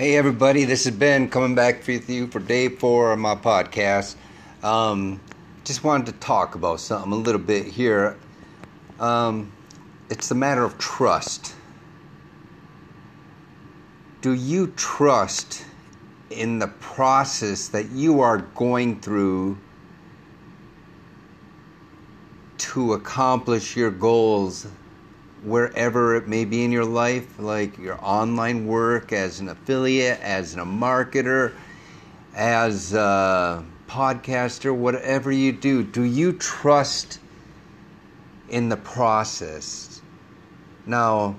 Hey everybody, this is Ben coming back with you for day four of my podcast. Um, just wanted to talk about something a little bit here. Um, it's the matter of trust. Do you trust in the process that you are going through to accomplish your goals wherever it may be in your life, like your online work as an affiliate, as a marketer, as a podcaster, whatever you do, do you trust in the process? Now,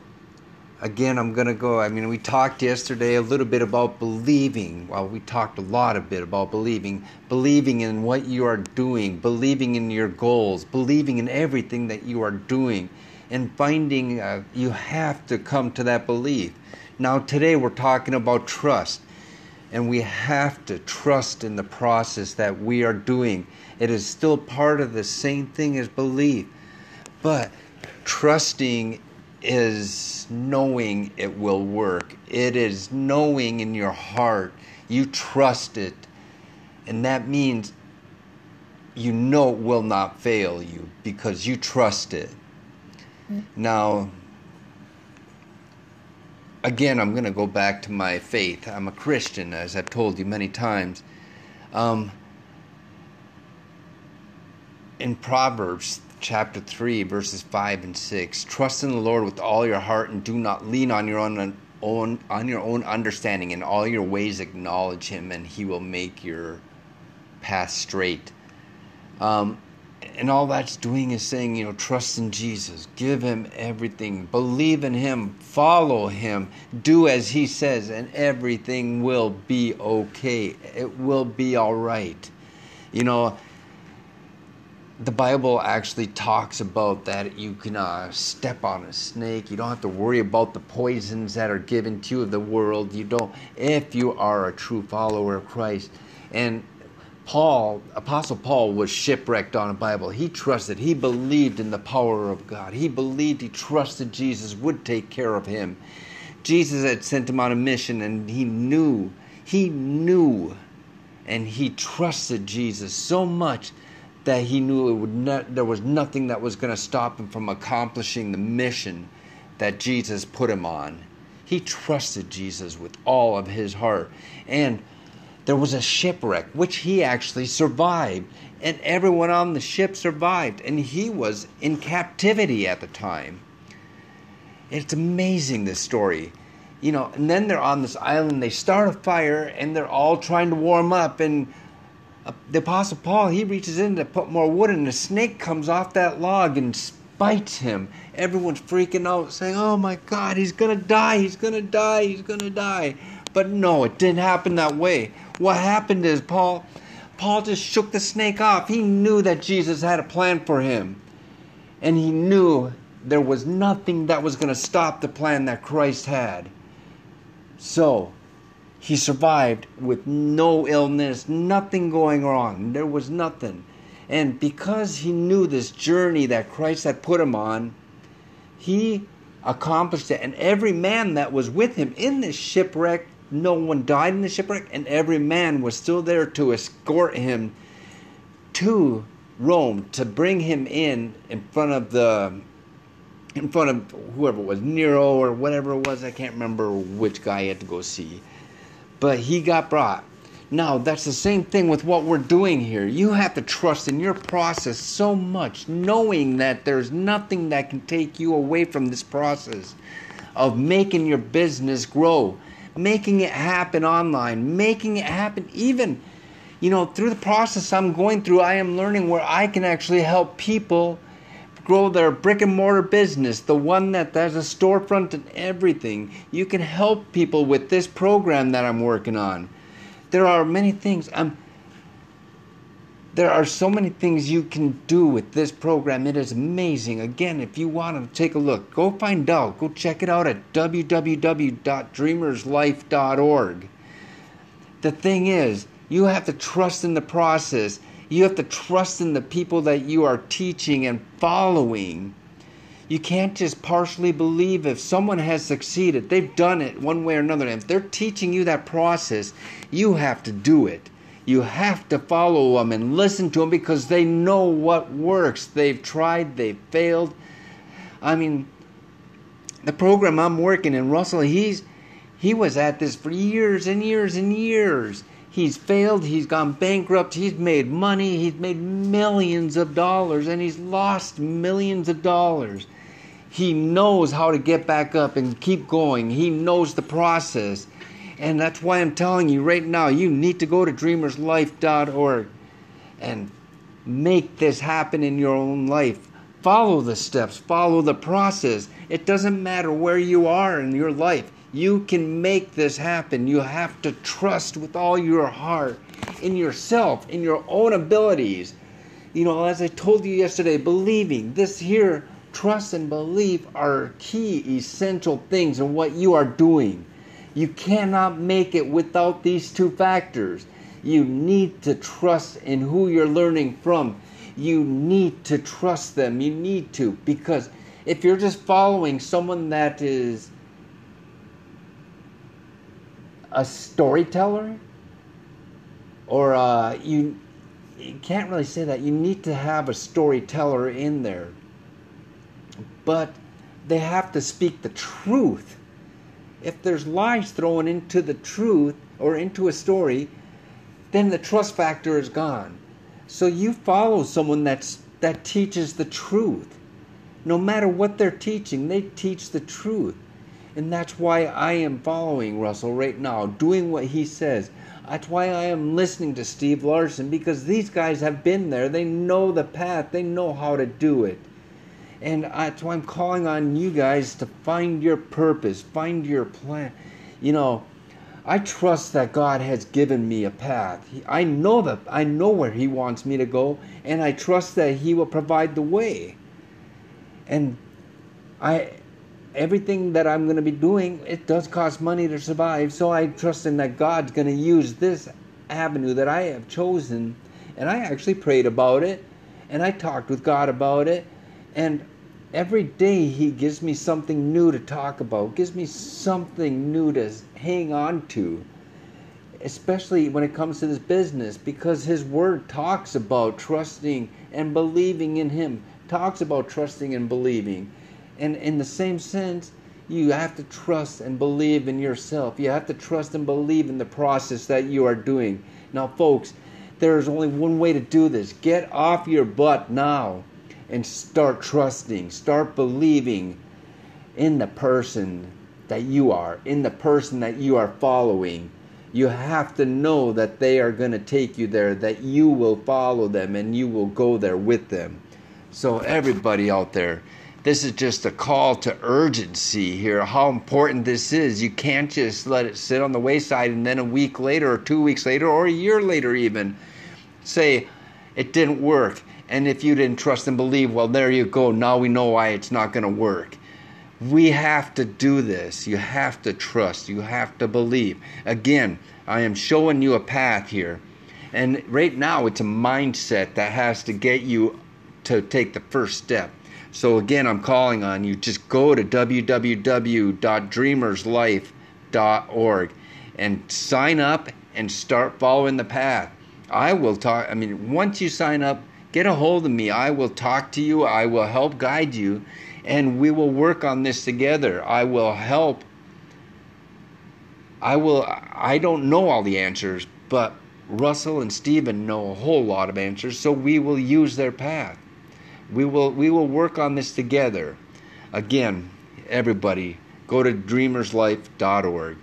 again, I'm going to go. I mean, we talked yesterday a little bit about believing. Well, we talked a lot a bit about believing, believing in what you are doing, believing in your goals, believing in everything that you are doing and finding uh, you have to come to that belief. Now, today we're talking about trust, and we have to trust in the process that we are doing. It is still part of the same thing as belief, but trusting is knowing it will work. It is knowing in your heart you trust it, and that means you know it will not fail you because you trust it. Now, again, I'm going to go back to my faith. I'm a Christian, as I've told you many times. Um, in Proverbs chapter 3, verses 5 and 6, trust in the Lord with all your heart and do not lean on your own, own on your own understanding. In all your ways acknowledge him, and he will make your path straight. Um, and all that's doing is saying, you know, trust in Jesus, give him everything, believe in him, follow him, do as he says, and everything will be okay. It will be all right. You know, the Bible actually talks about that you can uh, step on a snake. You don't have to worry about the poisons that are given to you of the world. You don't, if you are a true follower of Christ. And Paul, Apostle Paul, was shipwrecked on a Bible. He trusted, he believed in the power of God. He believed, he trusted Jesus would take care of him. Jesus had sent him on a mission, and he knew, he knew, and he trusted Jesus so much that he knew it would not, there was nothing that was going to stop him from accomplishing the mission that Jesus put him on. He trusted Jesus with all of his heart. And there was a shipwreck, which he actually survived. And everyone on the ship survived. And he was in captivity at the time. It's amazing, this story. You know, and then they're on this island, they start a fire, and they're all trying to warm up. And uh, the Apostle Paul, he reaches in to put more wood, and a snake comes off that log and bites him. Everyone's freaking out, saying, Oh my God, he's gonna die, he's gonna die, he's gonna die. But no, it didn't happen that way. What happened is Paul Paul just shook the snake off. He knew that Jesus had a plan for him. And he knew there was nothing that was going to stop the plan that Christ had. So, he survived with no illness, nothing going wrong. There was nothing. And because he knew this journey that Christ had put him on, he accomplished it. And every man that was with him in this shipwreck no one died in the shipwreck, and every man was still there to escort him to Rome to bring him in in front of the in front of whoever it was Nero or whatever it was. I can't remember which guy he had to go see, but he got brought. Now that's the same thing with what we're doing here. You have to trust in your process so much, knowing that there's nothing that can take you away from this process of making your business grow making it happen online, making it happen even, you know, through the process I'm going through, I am learning where I can actually help people grow their brick and mortar business, the one that has a storefront and everything. You can help people with this program that I'm working on. There are many things. I'm there are so many things you can do with this program. It is amazing. Again, if you want to take a look, go find out. Go check it out at www.dreamerslife.org. The thing is, you have to trust in the process. You have to trust in the people that you are teaching and following. You can't just partially believe if someone has succeeded. They've done it one way or another. And if they're teaching you that process, you have to do it. You have to follow them and listen to them because they know what works. They've tried, they've failed. I mean, the program I'm working in, Russell, he's he was at this for years and years and years. He's failed, he's gone bankrupt, he's made money, he's made millions of dollars, and he's lost millions of dollars. He knows how to get back up and keep going. He knows the process. And that's why I'm telling you right now, you need to go to dreamerslife.org and make this happen in your own life. Follow the steps, follow the process. It doesn't matter where you are in your life. You can make this happen. You have to trust with all your heart in yourself, in your own abilities. You know, as I told you yesterday, believing this here, trust and belief are key, essential things in what you are doing. You cannot make it without these two factors. You need to trust in who you're learning from. You need to trust them. You need to, because if you're just following someone that is a storyteller or uh, you you can't really say that you need to have a storyteller in there but they have to speak the truth if there's lies thrown into the truth or into a story then the trust factor is gone so you follow someone that's that teaches the truth no matter what they're teaching they teach the truth and that's why I am following Russell right now, doing what he says. That's why I am listening to Steve Larsen because these guys have been there. They know the path, they know how to do it. And that's why I'm calling on you guys to find your purpose, find your plan. You know, I trust that God has given me a path. I know that I know where He wants me to go, and I trust that He will provide the way. And I everything that I'm going to be doing, it does cost money to survive. So I trust in that God's going to use this avenue that I have chosen. And I actually prayed about it and I talked with God about it. And every day He gives me something new to talk about, gives me something new to hang on to. Especially when it comes to this business, because His Word talks about trusting and believing in Him, talks about trusting and believing and in the same sense, you have to trust and believe in yourself. You have to trust and believe in the process that you are doing. Now, folks, there is only one way to do this. Get off your butt now and start trusting, start believing in the person that you are, in the person that you are following. You have to know that they are going to take you there, that you will follow them and you will go there with them. So, everybody out there, this is just a call to urgency here, how important this is. You can't just let it sit on the wayside and then a week later, or two weeks later, or a year later, even say it didn't work. And if you didn't trust and believe, well, there you go. Now we know why it's not going to work. We have to do this. You have to trust. You have to believe. Again, I am showing you a path here. And right now, it's a mindset that has to get you to take the first step. So again, I'm calling on you. Just go to www.dreamerslife.org and sign up and start following the path. I will talk. I mean, once you sign up, get a hold of me. I will talk to you. I will help guide you, and we will work on this together. I will help. I will. I don't know all the answers, but Russell and Stephen know a whole lot of answers, so we will use their path. We will we will work on this together. Again, everybody, go to dreamerslife.org.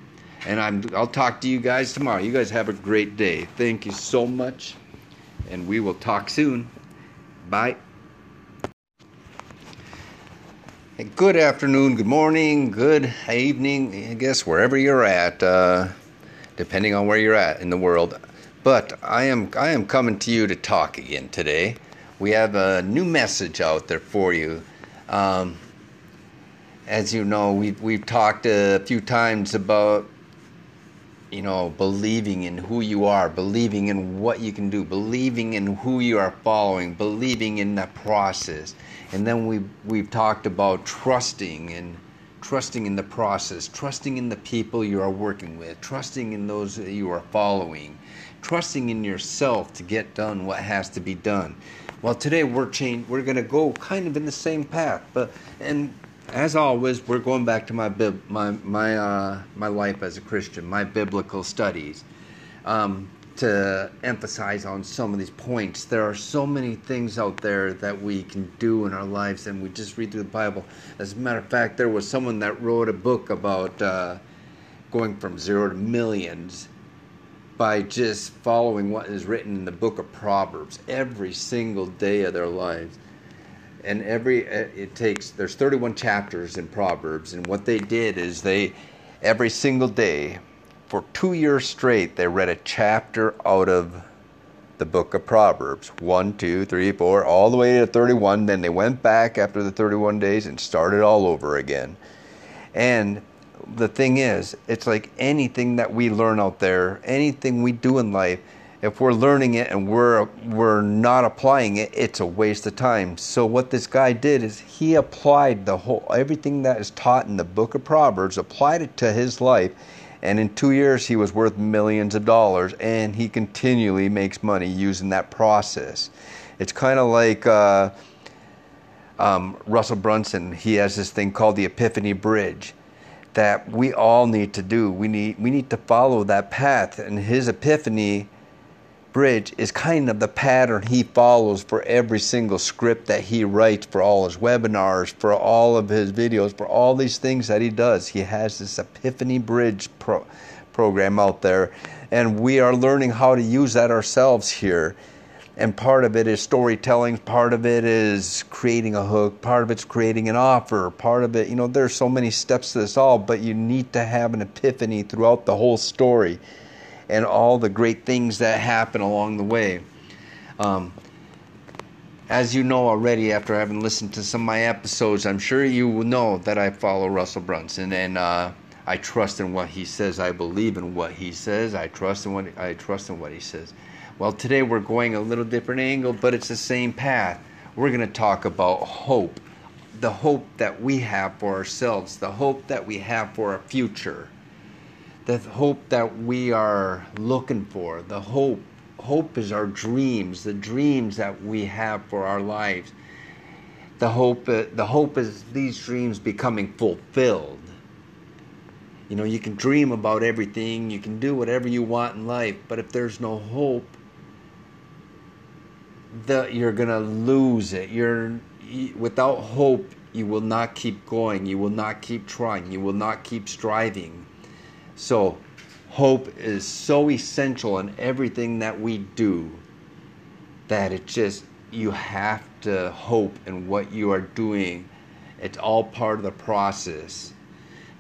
And I'm I'll talk to you guys tomorrow. You guys have a great day. Thank you so much. And we will talk soon. Bye. Good afternoon, good morning, good evening, I guess wherever you're at, uh, depending on where you're at in the world. But I am I am coming to you to talk again today we have a new message out there for you. Um, as you know, we've, we've talked a few times about you know, believing in who you are, believing in what you can do, believing in who you are following, believing in the process. And then we we've talked about trusting and trusting in the process, trusting in the people you are working with, trusting in those that you are following, trusting in yourself to get done what has to be done. Well, today we're we're going to go kind of in the same path, but and as always, we're going back to my bib, my my uh, my life as a Christian, my biblical studies, um, to emphasize on some of these points. There are so many things out there that we can do in our lives, and we just read through the Bible. As a matter of fact, there was someone that wrote a book about uh, going from zero to millions by just following what is written in the book of Proverbs every single day of their lives and every uh, it takes there's 31 chapters in proverbs and what they did is they every single day for two years straight they read a chapter out of the book of proverbs. One two three four all the way to 31 then they went back after the 31 days and started all over again. And the thing is it's like anything that we learn out there anything we do in life if we're learning it and we're we're not applying it, it's a waste of time. So what this guy did is he applied the whole everything that is taught in the book of Proverbs, applied it to his life, and in 2 years he was worth millions of dollars and he continually makes money using that process. It's kind of like uh, um, Russell Brunson, he has this thing called the Epiphany Bridge that we all need to do. We need we need to follow that path and his epiphany Bridge is kind of the pattern he follows for every single script that he writes, for all his webinars, for all of his videos, for all these things that he does. He has this Epiphany Bridge pro- program out there, and we are learning how to use that ourselves here. And part of it is storytelling, part of it is creating a hook, part of it's creating an offer, part of it, you know, there's so many steps to this all, but you need to have an epiphany throughout the whole story and all the great things that happen along the way. Um, as you know already, after having listened to some of my episodes, I'm sure you will know that I follow Russell Brunson and uh, I trust in what he says. I believe in what he says. I trust in what I trust in what he says. Well, today we're going a little different angle, but it's the same path. We're going to talk about hope, the hope that we have for ourselves, the hope that we have for our future the hope that we are looking for, the hope. Hope is our dreams, the dreams that we have for our lives. The hope, uh, the hope is these dreams becoming fulfilled. You know, you can dream about everything, you can do whatever you want in life, but if there's no hope, the, you're gonna lose it. You're without hope, you will not keep going. You will not keep trying. You will not keep striving. So, hope is so essential in everything that we do that it just, you have to hope in what you are doing. It's all part of the process.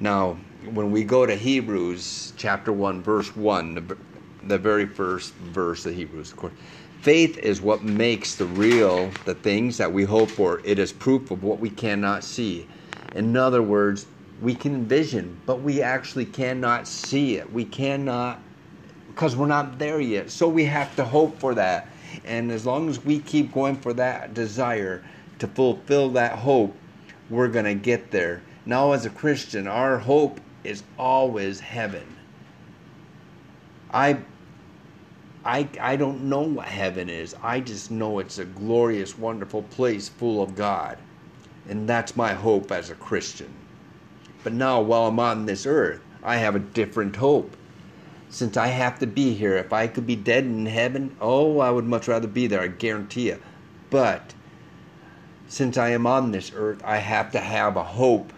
Now, when we go to Hebrews chapter 1, verse 1, the, the very first verse of Hebrews, of course, faith is what makes the real the things that we hope for. It is proof of what we cannot see. In other words, we can envision, but we actually cannot see it. We cannot, because we're not there yet. So we have to hope for that. And as long as we keep going for that desire to fulfill that hope, we're going to get there. Now, as a Christian, our hope is always heaven. I I, I don't know what heaven is. I just know it's a glorious, wonderful place full of God. And that's my hope as a Christian. But now, while I'm on this earth, I have a different hope. Since I have to be here, if I could be dead in heaven, oh, I would much rather be there, I guarantee you. But since I am on this earth, I have to have a hope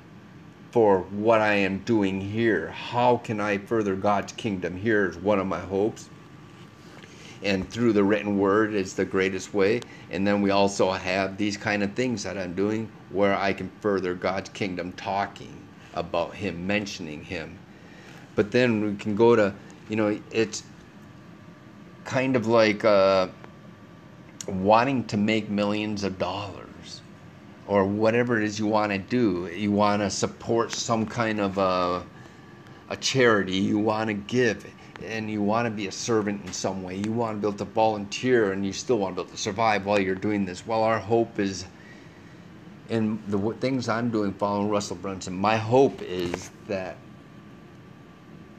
for what I am doing here. How can I further God's kingdom? Here's one of my hopes. And through the written word is the greatest way. And then we also have these kind of things that I'm doing where I can further God's kingdom talking about him, mentioning him. But then we can go to, you know, it's kind of like uh, wanting to make millions of dollars or whatever it is you want to do. You want to support some kind of a, a charity, you want to give. and you want to be a servant in some way. You want to be able to volunteer and you still want to be able to survive while you're doing this. Well, our hope is in the things I'm doing following Russell Brunson. My hope is that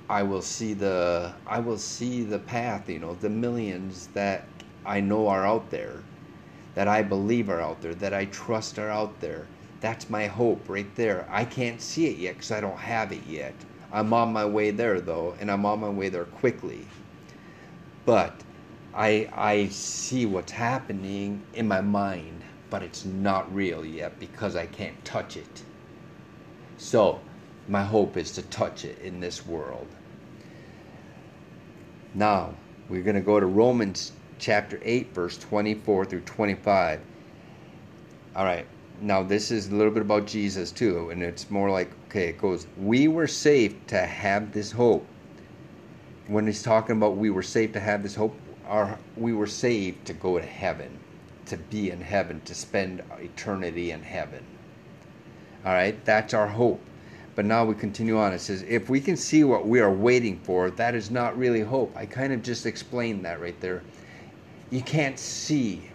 I will see the I will see the path, you know, the millions that I know are out there, that I believe are out there, that I trust are out there. That's my hope right there. I can't see it yet because I don't have it yet. I'm on my way there though, and I'm on my way there quickly. But I I see what's happening in my mind, but it's not real yet because I can't touch it. So, my hope is to touch it in this world. Now, we're going to go to Romans chapter 8 verse 24 through 25. All right. Now, this is a little bit about Jesus too, and it's more like, okay, it goes, We were saved to have this hope. When he's talking about we were saved to have this hope, our, we were saved to go to heaven, to be in heaven, to spend eternity in heaven. All right, that's our hope. But now we continue on. It says, if we can see what we are waiting for, that is not really hope. I kind of just explained that right there. You can't see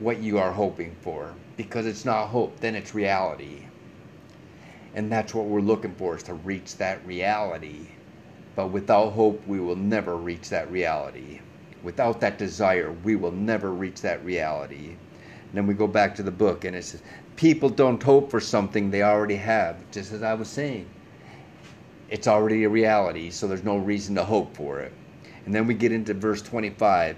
what you are hoping for because it's not hope, then it's reality. And that's what we're looking for is to reach that reality. But without hope, we will never reach that reality. Without that desire, we will never reach that reality. And then we go back to the book and it says, People don't hope for something they already have, just as I was saying. It's already a reality, so there's no reason to hope for it. And then we get into verse 25,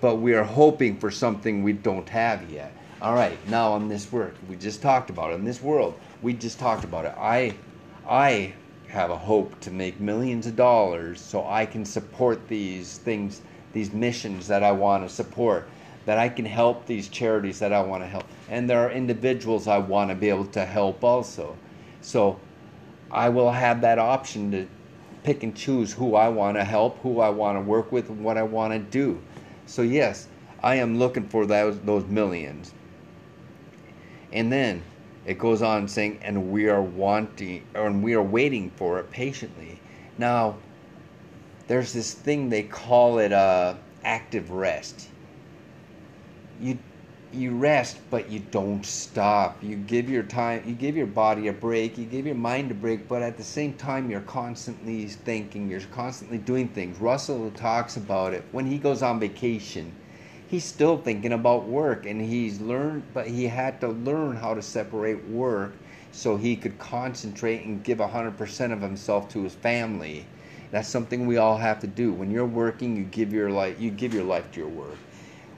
but we are hoping for something we don't have yet. All right, now on this work, we just talked about it. In this world, we just talked about it. I, I have a hope to make millions of dollars so I can support these things, these missions that I want to support, that I can help these charities that I want to help. And there are individuals I want to be able to help also. So I will have that option to pick and choose who I want to help, who I want to work with, and what I want to do. So, yes, I am looking for those, those millions. And then it goes on saying, and we are wanting, and we are waiting for it patiently. Now, there's this thing they call it uh, active rest. You you rest, but you don't stop. You give your time, you give your body a break, you give your mind a break, but at the same time, you're constantly thinking, you're constantly doing things. Russell talks about it when he goes on vacation he's still thinking about work and he's learned but he had to learn how to separate work so he could concentrate and give 100% of himself to his family that's something we all have to do. When you're working you give your life you give your life to your work.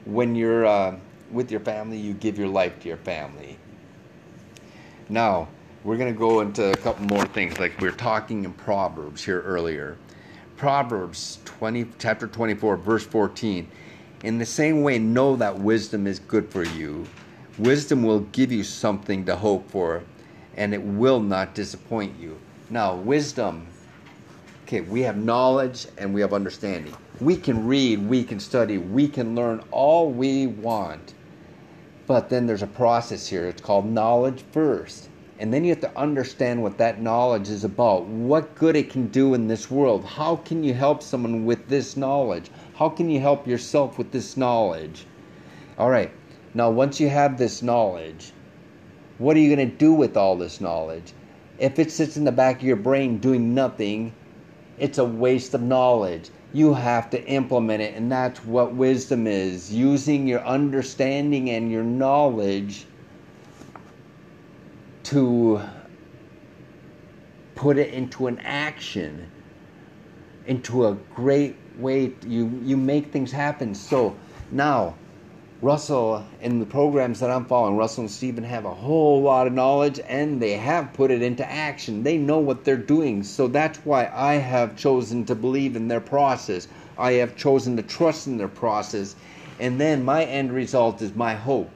When you're uh, with your family you give your life to your family. Now we're going to go into a couple more things like we are talking in proverbs here earlier. Proverbs 20 chapter 24 verse 14 in the same way, know that wisdom is good for you. Wisdom will give you something to hope for, and it will not disappoint you. Now, wisdom, okay, we have knowledge and we have understanding. We can read, we can study, we can learn all we want. But then there's a process here. It's called knowledge first. And then you have to understand what that knowledge is about, what good it can do in this world. How can you help someone with this knowledge? How can you help yourself with this knowledge? All right. Now, once you have this knowledge, what are you going to do with all this knowledge? If it sits in the back of your brain doing nothing, it's a waste of knowledge. You have to implement it, and that's what wisdom is using your understanding and your knowledge to put it into an action, into a great way you you make things happen. So now, Russell and the programs that I'm following, Russell and Stephen have a whole lot of knowledge and they have put it into action. They know what they're doing. So that's why I have chosen to believe in their process. I have chosen to trust in their process. And then my end result is my hope.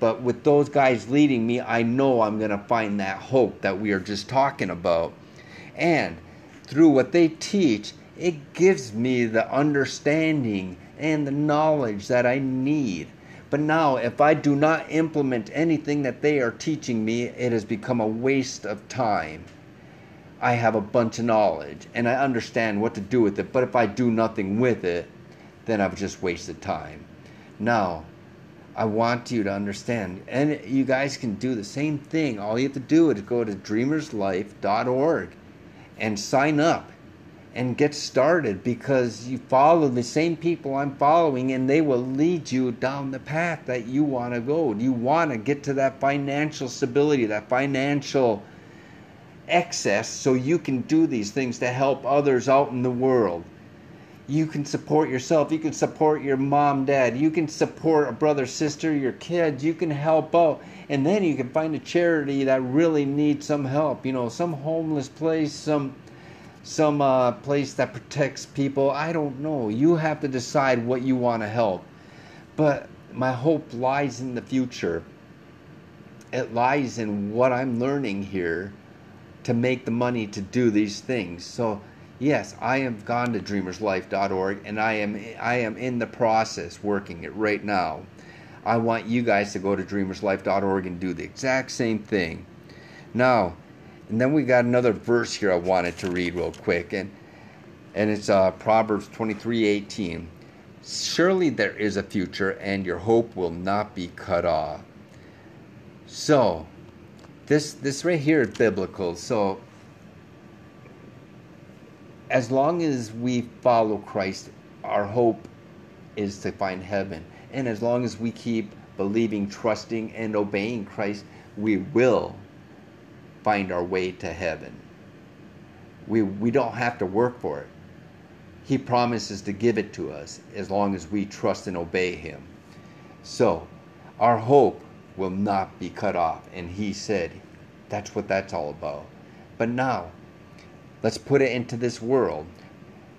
But with those guys leading me, I know I'm going to find that hope that we are just talking about. And through what they teach, it gives me the understanding and the knowledge that I need. But now, if I do not implement anything that they are teaching me, it has become a waste of time. I have a bunch of knowledge and I understand what to do with it. But if I do nothing with it, then I've just wasted time. Now, I want you to understand, and you guys can do the same thing. All you have to do is go to dreamerslife.org and sign up and get started because you follow the same people I'm following and they will lead you down the path that you want to go. You want to get to that financial stability, that financial excess so you can do these things to help others out in the world. You can support yourself, you can support your mom, dad, you can support a brother, sister, your kids, you can help out. And then you can find a charity that really needs some help, you know, some homeless place, some some uh, place that protects people. I don't know. You have to decide what you want to help. But my hope lies in the future. It lies in what I'm learning here to make the money to do these things. So, yes, I have gone to dreamerslife.org and I am I am in the process working it right now. I want you guys to go to dreamerslife.org and do the exact same thing. Now, and then we got another verse here I wanted to read real quick, and and it's uh, Proverbs twenty three eighteen. Surely there is a future, and your hope will not be cut off. So, this this right here is biblical. So, as long as we follow Christ, our hope is to find heaven, and as long as we keep believing, trusting, and obeying Christ, we will find our way to heaven. We, we don't have to work for it. He promises to give it to us as long as we trust and obey Him. So, our hope will not be cut off. And He said, that's what that's all about. But now, let's put it into this world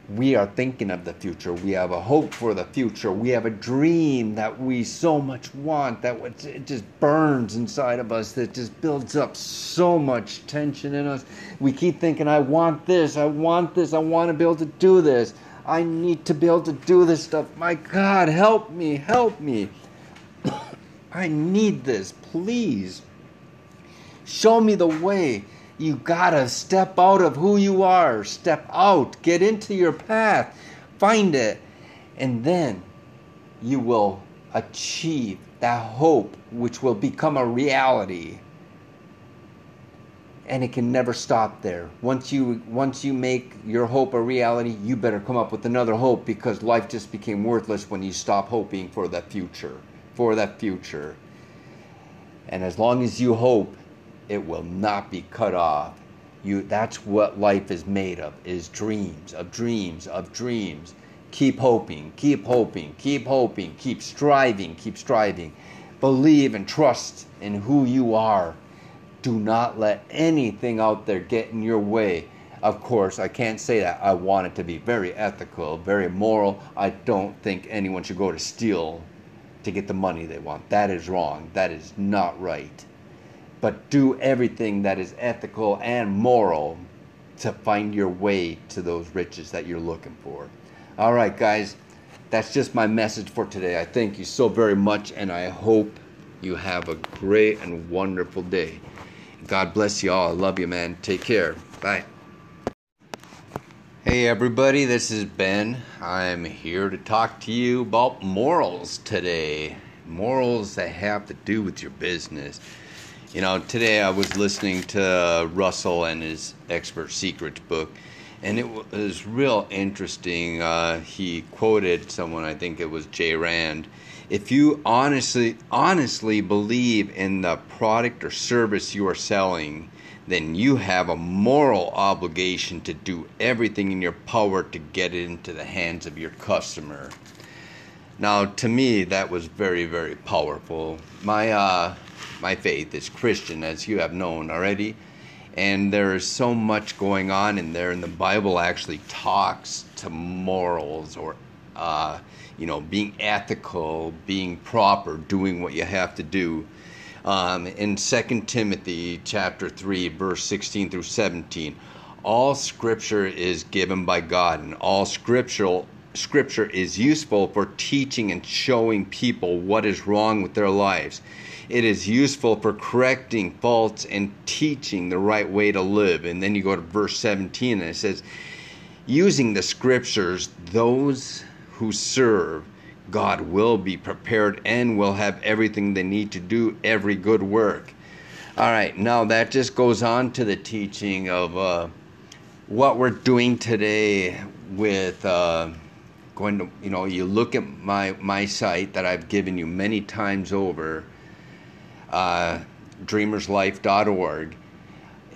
we are thinking of the future. We have a hope for the future. We have a dream that we so much want that it just burns inside of us, that just builds up so much tension in us. We keep thinking, I want this, I want this, I want to be able to do this. I need to be able to do this stuff. My God, help me, help me. I need this, please. Show me the way. You gotta step out of who you are. Step out. Get into your path. Find it. And then you will achieve that hope which will become a reality. And it can never stop there. Once you once you make your hope a reality, you better come up with another hope because life just became worthless when you stop hoping for the future. For that future. And as long as you hope it will not be cut off. You, that's what life is made of, is dreams, of dreams, of dreams. Keep hoping, keep hoping, keep hoping, keep striving, keep striving. Believe and trust in who you are. Do not let anything out there get in your way. Of course, I can't say that. I want it to be very ethical, very moral. I don't think anyone should go to steal to get the money they want. That is wrong. That is not right but do everything that is ethical and moral to find your way to those riches that you're looking for. All right, guys, that's just my message for today. I thank you so very much, and I hope you have a great and wonderful day. God bless you all. I love you, man. Take care. Bye. Hey, everybody, this is Ben. I'm here to talk to you about morals today. Morals that have to do with your business. You know, today I was listening to Russell and his Expert Secrets book, and it was real interesting. Uh, he quoted someone, I think it was Jay Rand. If you honestly, honestly believe in the product or service you are selling, then you have a moral obligation to do everything in your power to get it into the hands of your customer. Now, to me, that was very, very powerful. My uh, my faith is Christian, as you have known already. And there is so much going on in there, and the Bible actually talks to morals or, uh, you know, being ethical, being proper, doing what you have to do. Um, in 2 Timothy chapter 3, verse 16 through 17, all scripture is given by God, and all scriptural scripture is useful for teaching and showing people what is wrong with their lives It is useful for correcting faults and teaching the right way to live. And then you go to verse 17 and it says, Using the scriptures, those who serve God will be prepared and will have everything they need to do every good work. All right, now that just goes on to the teaching of uh, what we're doing today with uh, going to, you know, you look at my, my site that I've given you many times over, uh, dreamerslife.org.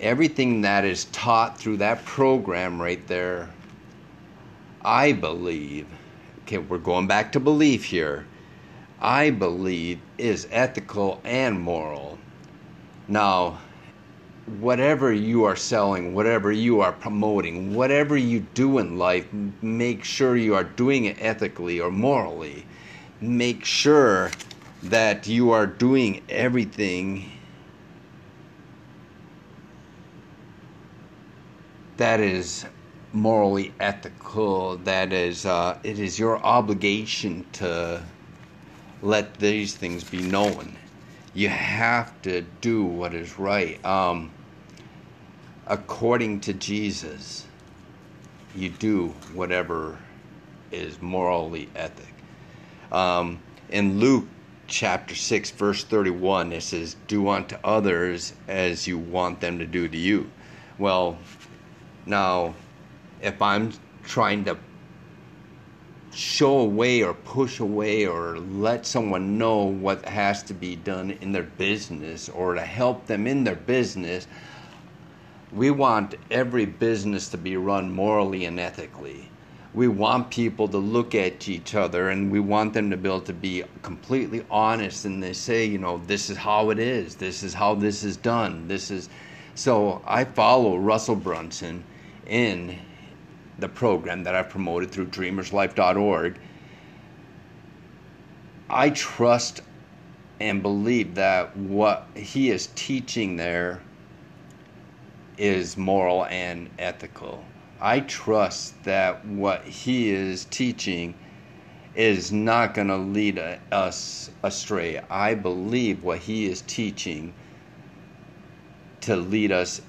Everything that is taught through that program right there, I believe, okay, we're going back to belief here, I believe is ethical and moral. Now, whatever you are selling, whatever you are promoting, whatever you do in life, make sure you are doing it ethically or morally. Make sure that you are doing everything that is morally ethical that is uh, it is your obligation to let these things be known you have to do what is right. Um, according to Jesus, you do whatever is morally ethic. Um, in Luke chapter 6, verse 31, it says, Do unto others as you want them to do to you. Well, now, if I'm trying to show away or push away or let someone know what has to be done in their business or to help them in their business, we want every business to be run morally and ethically. We want people to look at each other and we want them to be able to be completely honest and they say, you know, this is how it is, this is how this is done, this is. So I follow Russell Brunson in the program that I've promoted through dreamerslife.org, I trust and believe that what he is teaching there is moral and ethical. I trust that what he is teaching is not going to lead us astray. I believe what he is teaching to lead us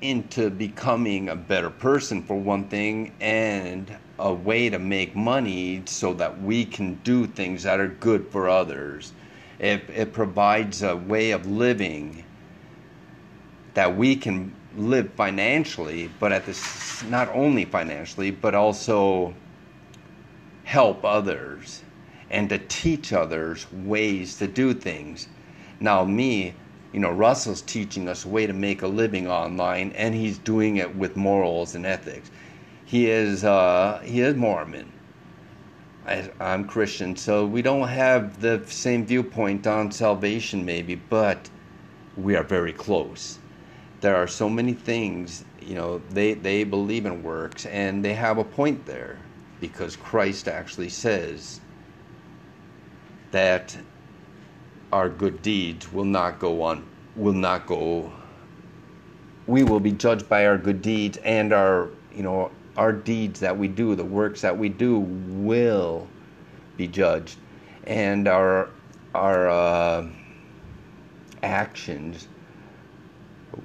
into becoming a better person for one thing and a way to make money so that we can do things that are good for others. It, it provides a way of living that we can live financially, but at this not only financially, but also help others and to teach others ways to do things. Now, me, you know, Russell's teaching us a way to make a living online, and he's doing it with morals and ethics. He is uh, he is Mormon. I, I'm Christian, so we don't have the same viewpoint on salvation, maybe, but we are very close. There are so many things, you know, they, they believe in works, and they have a point there because Christ actually says that our good deeds will not go on will not go we will be judged by our good deeds and our you know our deeds that we do the works that we do will be judged. And our our uh, actions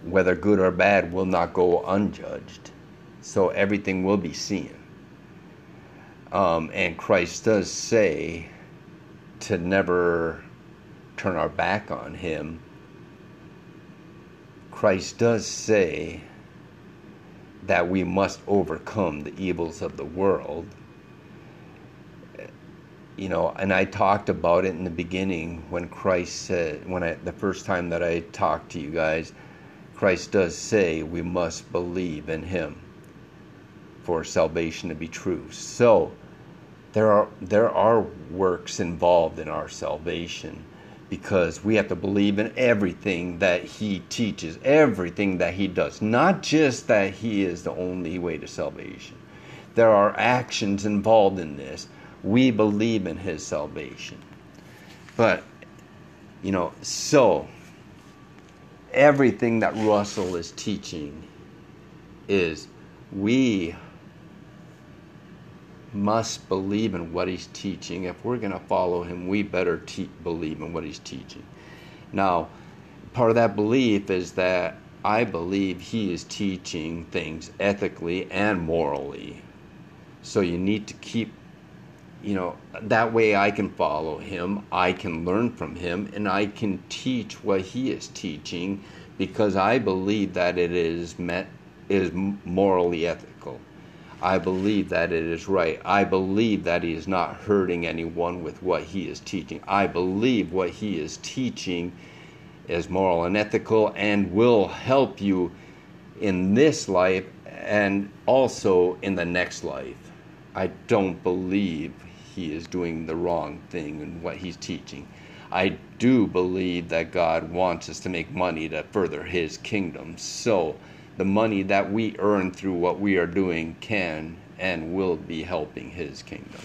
whether good or bad will not go unjudged. So everything will be seen. Um, and christ does say to never turn our back on Him, Christ does say that we must overcome the evils of the world. You know, and I talked about it in the beginning when Christ said, when I, the first time that I talked to you guys, Christ does say we must believe in Him for salvation to be true. So, there are there are works involved in our salvation because we have to believe in everything that he teaches, everything that he does, not just that he is the only way to salvation. There are actions involved in this. We believe in his salvation. But, you know, so everything that Russell is teaching is we must believe in what he's teaching. If we're going to follow him, we better te- believe in what he's teaching. Now, part of that belief is that I believe he is teaching things ethically and morally. So you need to keep, you know, that way I can follow him, I can learn from him, and I can teach what he is teaching because I believe that it is met is morally ethical. I believe that it is right. I believe that he is not hurting anyone with what he is teaching. I believe what he is teaching is moral and ethical and will help you in this life and also in the next life. I don't believe he is doing the wrong thing and what he's teaching. I do believe that God wants us to make money to further his kingdom. So, the money that we earn through what we are doing can and will be helping his kingdom.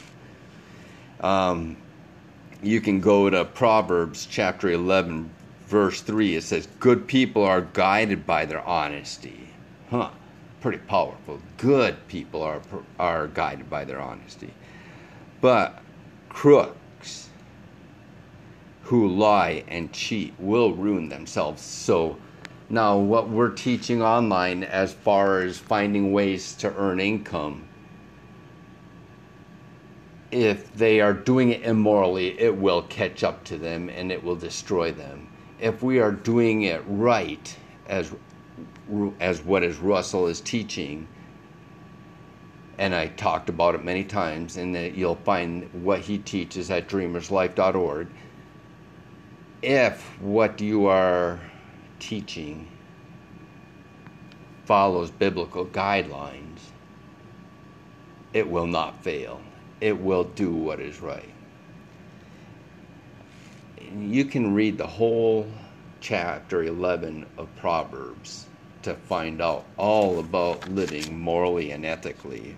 Um, you can go to Proverbs chapter 11, verse 3. It says, Good people are guided by their honesty. Huh, pretty powerful. Good people are, are guided by their honesty. But crooks who lie and cheat will ruin themselves. So, now, what we're teaching online as far as finding ways to earn income, if they are doing it immorally, it will catch up to them and it will destroy them. If we are doing it right, as as what as Russell is teaching, and I talked about it many times, and that you'll find what he teaches at dreamerslife.org. If what you are teaching follows biblical guidelines, it will not fail. It will do what is right. You can read the whole chapter 11 of Proverbs to find out all about living morally and ethically.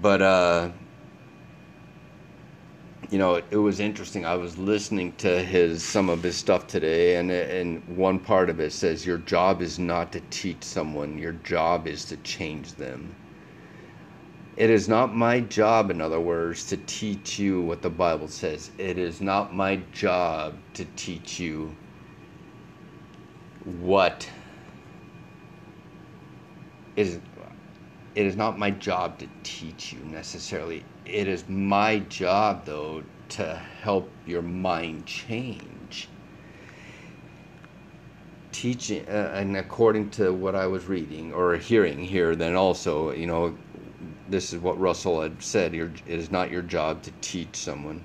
But uh, you know, it, it, was interesting. I was listening to his some of his stuff today, and and one part of it says, "Your job is not to teach someone. Your job is to change them." It is not my job, in other words, to teach you what the Bible says. It is not my job to teach you what is it is not my job to teach you necessarily. It is my job, though, to help your mind change. Teaching, uh, and according to what I was reading or hearing here, then also, you know, this is what Russell had said it is not your job to teach someone,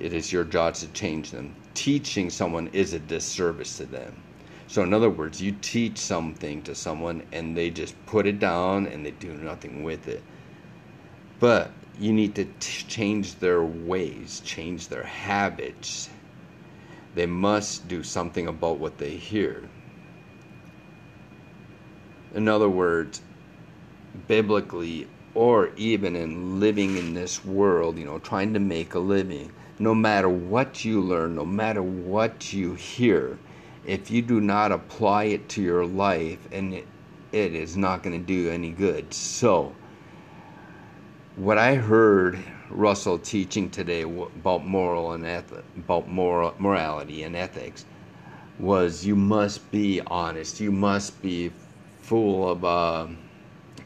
it is your job to change them. Teaching someone is a disservice to them so, in other words, you teach something to someone and they just put it down and they do nothing with it. But you need to t- change their ways, change their habits. They must do something about what they hear. In other words, biblically, or even in living in this world, you know, trying to make a living, no matter what you learn, no matter what you hear, if you do not apply it to your life and it, it is not going to do any good. So what i heard russell teaching today about moral and eth- about moral morality and ethics was you must be honest you must be full of uh,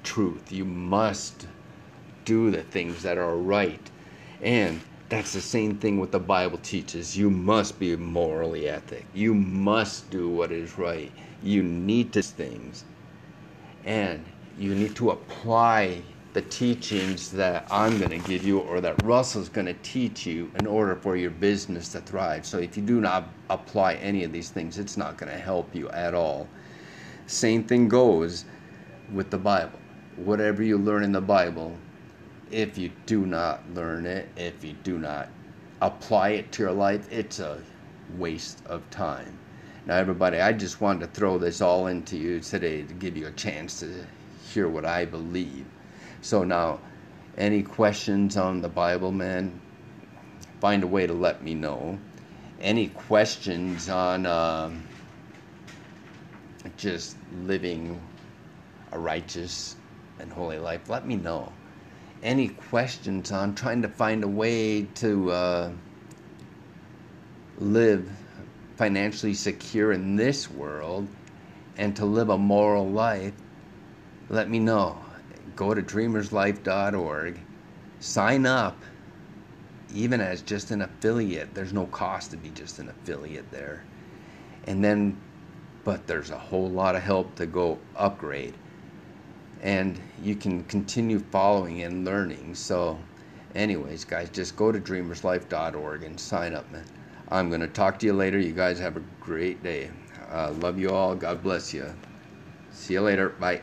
truth you must do the things that are right. And that's the same thing what the Bible teaches. You must be morally ethic. You must do what is right. You need these things. And you need to apply the teachings that I'm going to give you or that Russell's going to teach you in order for your business to thrive. So if you do not apply any of these things, it's not going to help you at all. Same thing goes with the Bible. Whatever you learn in the Bible, if you do not learn it, if you do not apply it to your life, it's a waste of time. Now, everybody, I just wanted to throw this all into you today to give you a chance to hear what I believe. So, now, any questions on the Bible, man? Find a way to let me know. Any questions on uh, just living a righteous and holy life? Let me know any questions on trying to find a way to uh, live financially secure in this world and to live a moral life, let me know. Go to dreamerslife.org, sign up, even as just an affiliate. There's no cost to be just an affiliate there. And then, but there's a whole lot of help to go upgrade. And you can continue following and learning. So, anyways, guys, just go to dreamerslife.org and sign up, man. I'm going to talk to you later. You guys have a great day. Uh, love you all. God bless you. See you later. Bye.